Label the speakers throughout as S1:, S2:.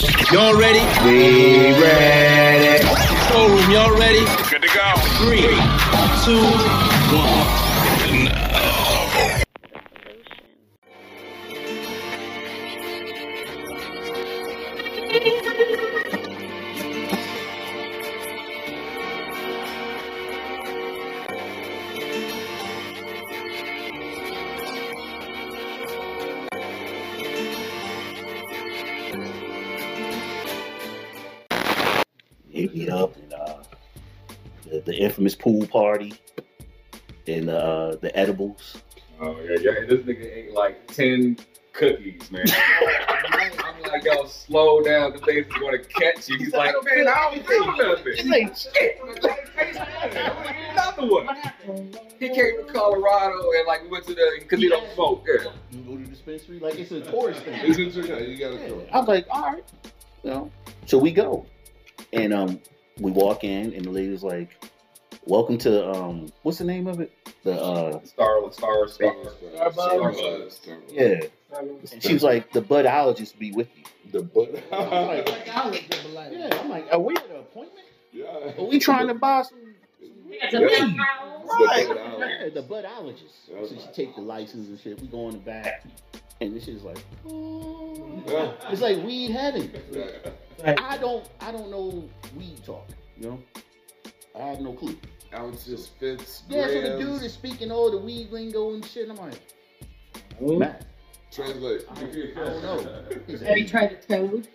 S1: Y'all ready? We ready. Showroom, y'all ready?
S2: Good to go.
S1: Three, two, one.
S3: Hit me up and uh, the, the infamous pool party and uh, the edibles.
S4: Oh yeah, yeah. This nigga ate like ten cookies, man. I'm like, yo, slow down. The thing's gonna catch you. He's like, man, I don't feel nothing.
S3: It's like shit.
S4: Another one. He came to Colorado and like we went to the because he don't smoke. Yeah.
S3: You go to the dispensary like it's a tourist thing.
S5: It's in Chicago. You gotta go.
S3: I'm like, all right, you know. So we go, and um, we walk in, and the lady was like, "Welcome to um, what's the name of it? The uh,
S4: Star, Star, Star,
S5: Starbucks.
S4: Starbucks.
S5: Starbucks.
S3: yeah." And she was like, "The budologist be with you."
S5: The butt.
S3: I'm like, yeah. I'm like, are we at an appointment?
S5: yeah.
S3: Are we trying to buy some?
S6: It's a
S3: Yeah.
S6: big house.
S3: Right.
S5: budologist.
S3: Yeah, the budologist. So she take the license and shit. We go in the back, and this is like,
S5: Yeah.
S3: it's like weed heaven.
S5: Right.
S3: I don't, I don't know weed talk. You know, I have no clue.
S5: Ounces, fits,
S3: Yeah, so the dude is speaking all the weed lingo and shit. And I'm like,
S5: Hmm?
S3: man,
S5: Translate.
S3: I don't know. He's
S6: Have you
S3: like,
S6: tried the toad?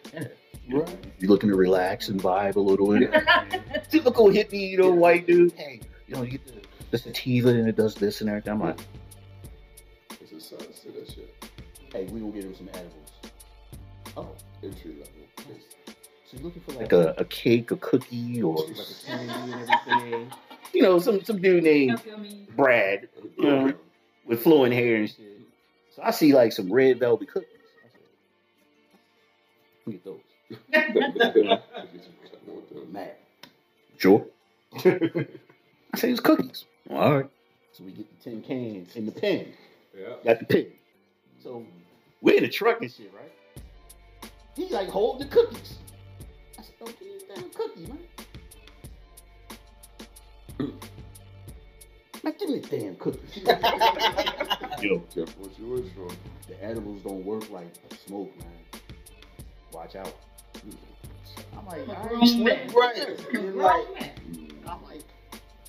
S3: you looking to relax and vibe a little bit? Typical hippie, you know, white dude. Hey, you know, you get the, the sativa and it does this and everything. I'm like,
S5: It's a sign to that shit.
S3: Hey, we gonna get him some edibles. Oh,
S5: Entry level.
S3: so you looking for like a, a cake, a cookie, or like a candy and everything? You know, some some dude named
S6: Feel me?
S3: Brad with flowing hair and shit. So I see like some red velvet cookies. I said, "Let me get those. Matt. Sure. I say it's cookies. All right. So we get the tin cans and the pen.
S4: Yeah.
S3: Got the pen. So we're in the truck and shit, right? He like hold the cookies. I said, "Oh, give me a damn cookie, man." Man, give me a damn cookie. Yo,
S5: Careful what you wish for.
S3: the edibles don't work like smoke, man. Watch out. I'm like, I
S6: Grown
S3: ain't smoke
S6: man.
S3: right. And
S6: Grown
S3: like,
S6: man.
S3: I'm like,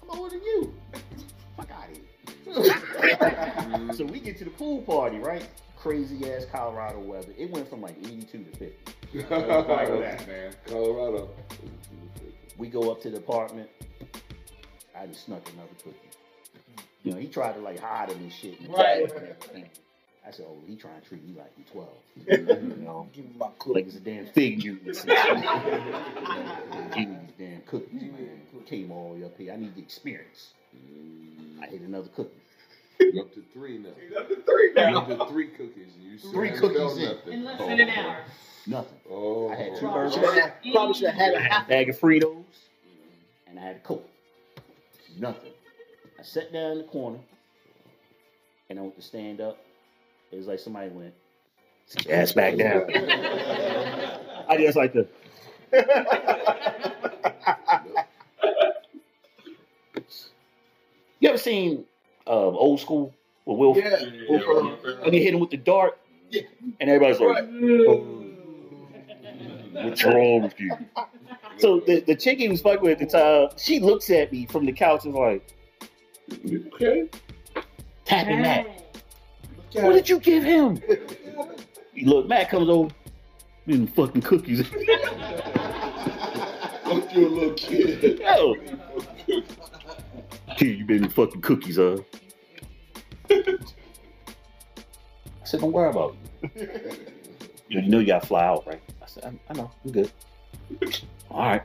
S3: I'm older than you. Fuck out of here. so we get to the pool party, right? Crazy ass Colorado weather. It went from like 82 to 50.
S4: that, man.
S5: Colorado.
S3: We go up to the apartment. I just snuck another cookie. You know, he tried to like hide him and shit. in the
S6: Right.
S3: and everything. I said, oh, he trying to treat me like he's 12. you know,
S1: Give me my clip.
S3: like it's a damn fig Newton. Give me these damn cookies, man. Came all the way up here. I need the experience. I ate another cookie.
S5: You're up to three now.
S4: He's up to three
S5: You're up to three cookies. And you still
S3: Three cookies in.
S5: nothing.
S6: In less oh, than an hour.
S3: Nothing.
S5: Oh.
S3: I had two
S6: Wow.
S3: burgers,
S1: Probably should have had a half.
S3: bag of Fritos, and I had a Coke. Nothing. I sat down in the corner, and I went to stand up. It was like somebody went, sit your ass back down. I just like to. you ever seen uh, old school with Will?
S1: Yeah.
S3: Will Ferrell? And he hit him with the dart, and everybody's like, "Oh, "What's wrong with you?" So the, the chick he was fucking with at the time, she looks at me from the couch and was like,
S5: Okay.
S3: tapping Matt.
S6: Hey.
S3: What did you give him? Look, Matt comes over, eating fucking cookies.
S5: Fuck you, a little kid.
S3: Yo, kid, you been eating fucking cookies, huh? I said, don't worry about it. You know you gotta fly out, right? I said, I, I know, I'm good. All right.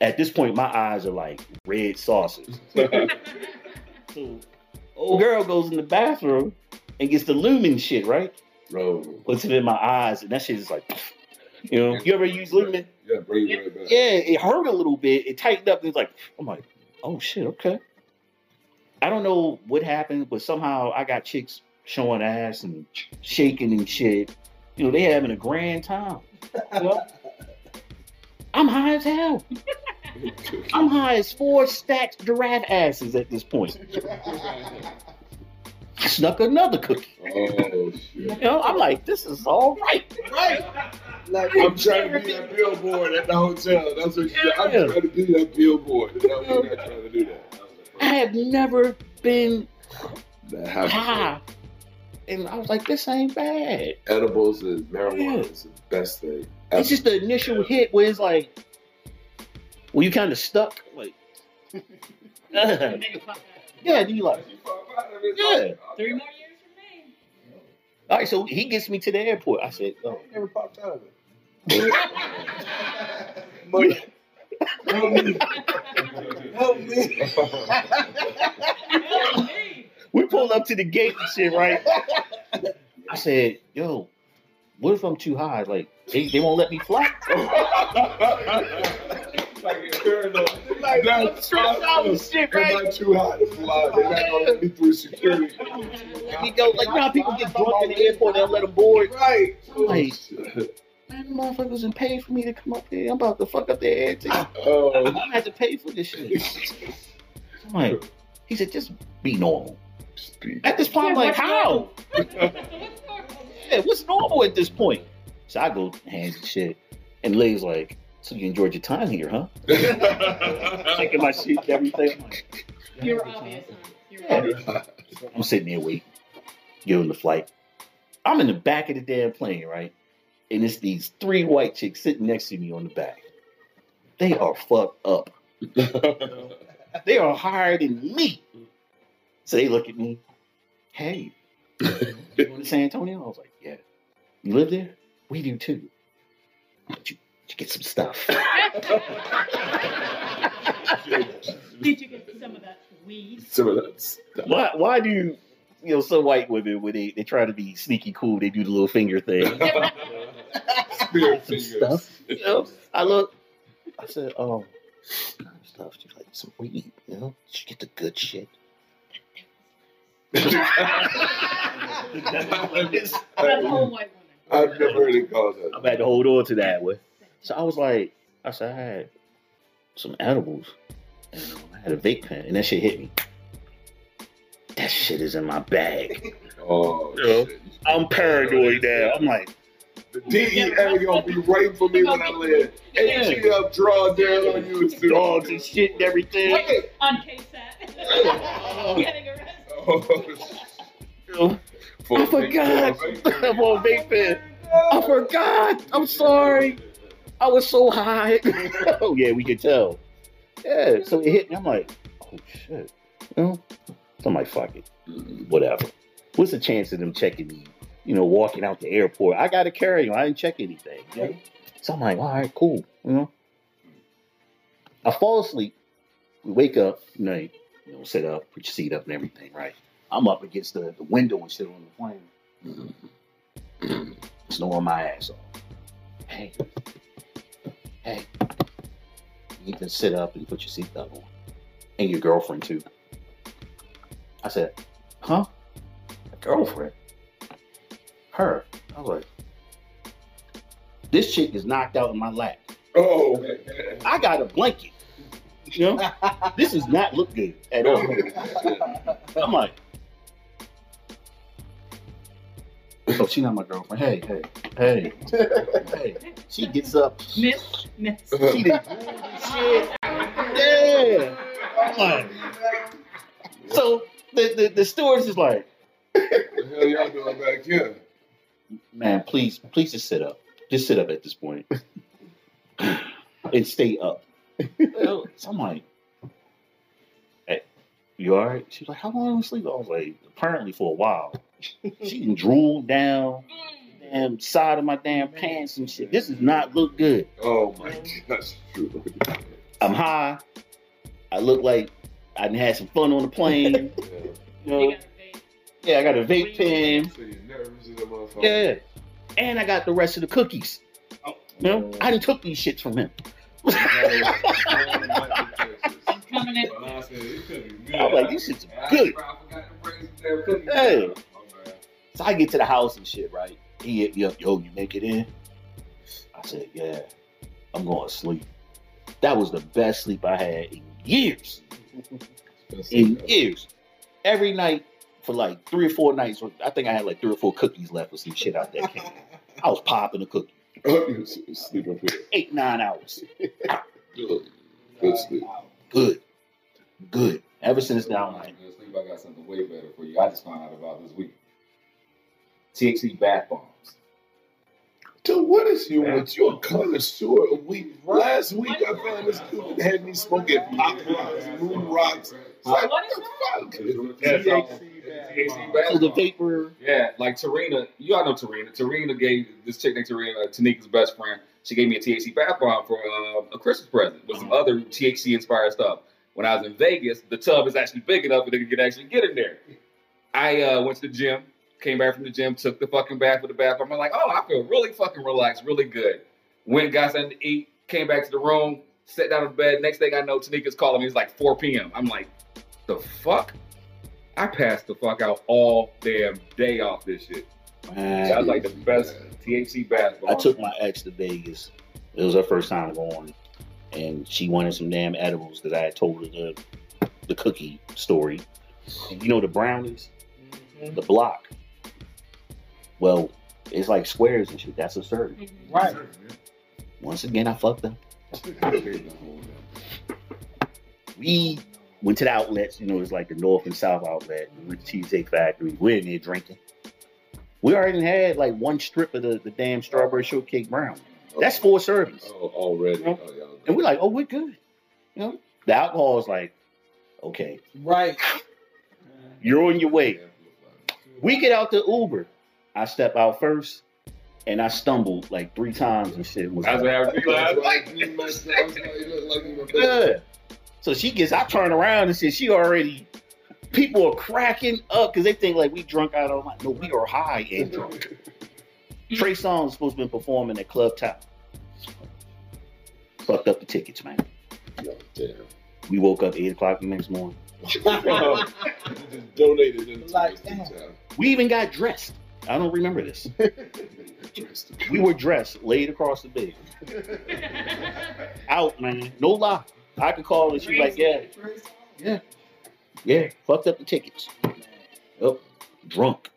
S3: At this point, my eyes are like red saucers. so, old girl goes in the bathroom and gets the lumen shit, right?
S5: Bro.
S3: Puts it in my eyes, and that shit is like, you know, you ever use lumen?
S5: Yeah, bring it right back.
S3: Yeah, it hurt a little bit. It tightened up. And it's like, I'm like, oh shit, okay. I don't know what happened, but somehow I got chicks showing ass and shaking and shit. You know, they having a grand time. You know? I'm high as hell. I'm high as four stacked giraffe asses at this point. I snuck another cookie.
S5: Oh shit.
S3: You know, I'm like, this is all right.
S6: Right. Like,
S5: I'm trying to be that billboard at the hotel. That's what you said. I'm trying to be that billboard. No, we're not trying to do that.
S3: I have never been
S5: That
S3: high. And I was like, this ain't bad.
S5: Edibles and marijuana
S3: Yeah.
S5: is the best thing.
S3: It's just the initial hit where it's like, well, you kind of stuck. Like,
S6: nigga, fuck that.
S3: yeah, do you like, Yeah.
S6: Three more years for me.
S3: all right, so he gets me to the airport. I said, oh,
S5: Never popped out of it.
S6: Help me. Help me.
S3: we pulled up to the gate and shit, right? I said, yo, what if I'm too high? Like, they, they won't let me fly?
S5: like a paranoid. Like,
S3: That's out shit,
S5: They're
S3: right?
S5: not too hot to fly. They're not gonna let me through security.
S3: Let me go. Like, you know how people get drunk in the airport, they'll let them board?
S5: Right.
S3: Like, man, the motherfuckers didn't pay for me to come up here. I'm about to fuck up their air ticket. Ah.
S5: Oh.
S3: I had to pay for this shit. I'm like, he said, just be normal.
S5: Speak.
S3: At this point, I'm like, how? Yeah, what's normal at this point? So I go hands and shit. And Lay's like, so you enjoyed your time here, huh? Checking my shit and everything. I'm like,
S6: You're obvious, huh? You're
S3: Yeah.
S6: obvious.
S3: I'm sitting there waiting, giving the flight. I'm in the back of the damn plane, right? And it's these three white chicks sitting next to me on the back. They are fucked up. They are higher than me. So they look at me. Hey, you going to San Antonio? I was like, yeah. You live there? We do too. Did you, did you get some stuff?
S6: Did you get some of that weed?
S5: Some of that stuff.
S3: why, why do you, you know, some white women, when they, they try to be sneaky cool, they do the little finger thing.
S5: Spirit fingers.
S3: stuff. You know, I look. I said, "Oh, stuff. She's like some weed. You know, she get the good shit."
S6: That's a whole white woman.
S5: I've never heard it called that.
S3: I'm had to hold on to that one. So I was like, I said, I had some edibles, and um, I had a vape pen, and that shit hit me. That shit is in my bag.
S5: Oh,
S3: Yeah.
S5: shit.
S3: I'm paranoid now. I'm like,
S5: The DEA gonna be waiting for me when I land. ATF draw down on you. as soon
S3: dogs and shit and everything.
S5: Wait.
S6: On KSAT. Getting arrested.
S5: Oh,
S3: You know,
S5: for
S3: I forgot. I'm on vape pen. I forgot. I'm sorry. I was so high. oh yeah, we could tell. Yeah, so it hit me. I'm like, oh shit. You know? So I'm like, fuck it. Whatever. What's the chance of them checking me? You know, walking out the airport. I got to carry on. I didn't check anything. you know? So I'm like, all right, cool. You know. I fall asleep. We wake up, you know, you know, sit up, put your seat up and everything, right? I'm up against the, the window and shit on the plane. Snoring my ass off. Hey, hey, you to sit up and put your seatbelt on. And your girlfriend too. I said, huh? A girlfriend? Her. I was like, this chick is knocked out in my lap.
S5: Oh,
S3: I got a blanket. You know, this does not look good at all. I'm like, oh, she not my girlfriend. Hey, hey, hey, hey. She gets up.
S6: Miss, miss.
S3: She did shit. Yeah. I'm like, so the, the the stewardess is like,
S5: what the hell y'all doing back here?
S3: Man, please, please just sit up. Just sit up at this point and stay up. so I'm like, hey, you all right? She's like, how long was sleep? I was like, apparently for a while. She can drool down the damn side of my damn pants and shit. This does not look good.
S5: Oh my gosh.
S3: I'm high. I look like I had some fun on the plane. You know? Yeah, I got a vape pen.
S5: So you're nervous as a motherfucker.
S3: Yeah. And I got the rest of the cookies. You know? I done took these shits from him.
S6: I'm coming in.
S3: I'm like, these shits are good. Hey. So I get to the house and shit, right? He hit me up, yo, you make it in? I said, yeah. I'm going to sleep. That was the best sleep I had in years. In years. Every night for like three or four nights. I think I had like three or four cookies left or some shit out that can. I was popping a cookie.
S5: sleep up here.
S3: Eight, nine hours.
S5: Good. Good sleep.
S3: Good. Good. Ever since now, like,
S4: Good sleep, I got something way better for you. I just found out about this week. THC bath bombs.
S5: Dude, what is you with your connoisseur of weed? Last week I found this dude that had me smoking pop rocks, moon rocks. It's like, what the fuck?
S4: That's all. THC bath
S3: so the
S4: bombs.
S3: vapor.
S4: Yeah, like Tarina, you all know Tarina. Tarina gave this chick named Tarina, uh, Tanika's best friend. She gave me a THC bath bomb for uh, a Christmas present with some other THC inspired stuff. When I was in Vegas, the tub is actually big enough that it could actually get in there. I uh, went to the gym, came back from the gym, took the fucking bath with the bath. I'm like, oh, I feel really fucking relaxed, really good. Went, got something to eat, came back to the room, sat down in bed. Next thing I know, Tanika's calling me. It's like 4 p.m. I'm like, the fuck? I passed the fuck out all damn day off this shit.
S3: Man,
S4: That was like the best THC bath.
S3: I took my ex to Vegas. It was her first time going, and she wanted some damn edibles because I had told her the the cookie story. And you know the brownies, mm-hmm. the block. Well, it's like squares and shit. That's a serving. Mm-hmm.
S2: Right.
S3: Once again, I fucked up. We went to the outlets. You know, it's like the north and south outlet. We went to Cheesecake Factory. We're in there drinking. We already had like one strip of the, the damn strawberry shortcake brown. That's oh. four servings.
S5: Oh, already. Oh, yeah.
S3: And we're like, oh, we're good. You know, the alcohol is like, okay,
S2: Right.
S3: you're on your way. We get out the Uber. I step out first, and I stumbled like three times and shit. Was
S4: That's what happened to me last
S5: That's
S4: night.
S5: why you messed up. That's why you look like you.
S3: So she gets, I turn around and said, she already, people are cracking up because they think like we drunk out all night. No, we are high and drunk. Trey Songz supposed to be performing at Club Top. Fucked up the tickets, man.
S5: Damn.
S3: We woke up 8 o'clock the next morning.
S5: Just donated
S2: Like,
S5: this
S2: damn.
S5: town.
S3: We even got dressed. I don't remember this. We were dressed, laid across the bed. Out, man. No lie. I could call and she was like, yeah, yeah, yeah. Fucked up the tickets. Yep. Drunk.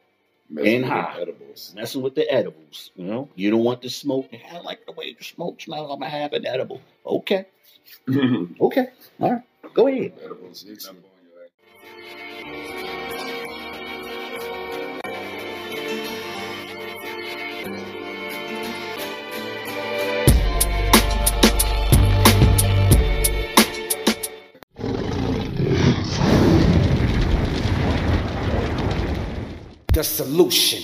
S5: Messing
S3: And high.
S5: Edibles.
S3: Messing with the edibles. You know, you don't want the smoke. I like the way the smoke smells. I'm gonna have an edible. Okay. Okay. All right. Go ahead.
S5: Edibles.
S7: The solution.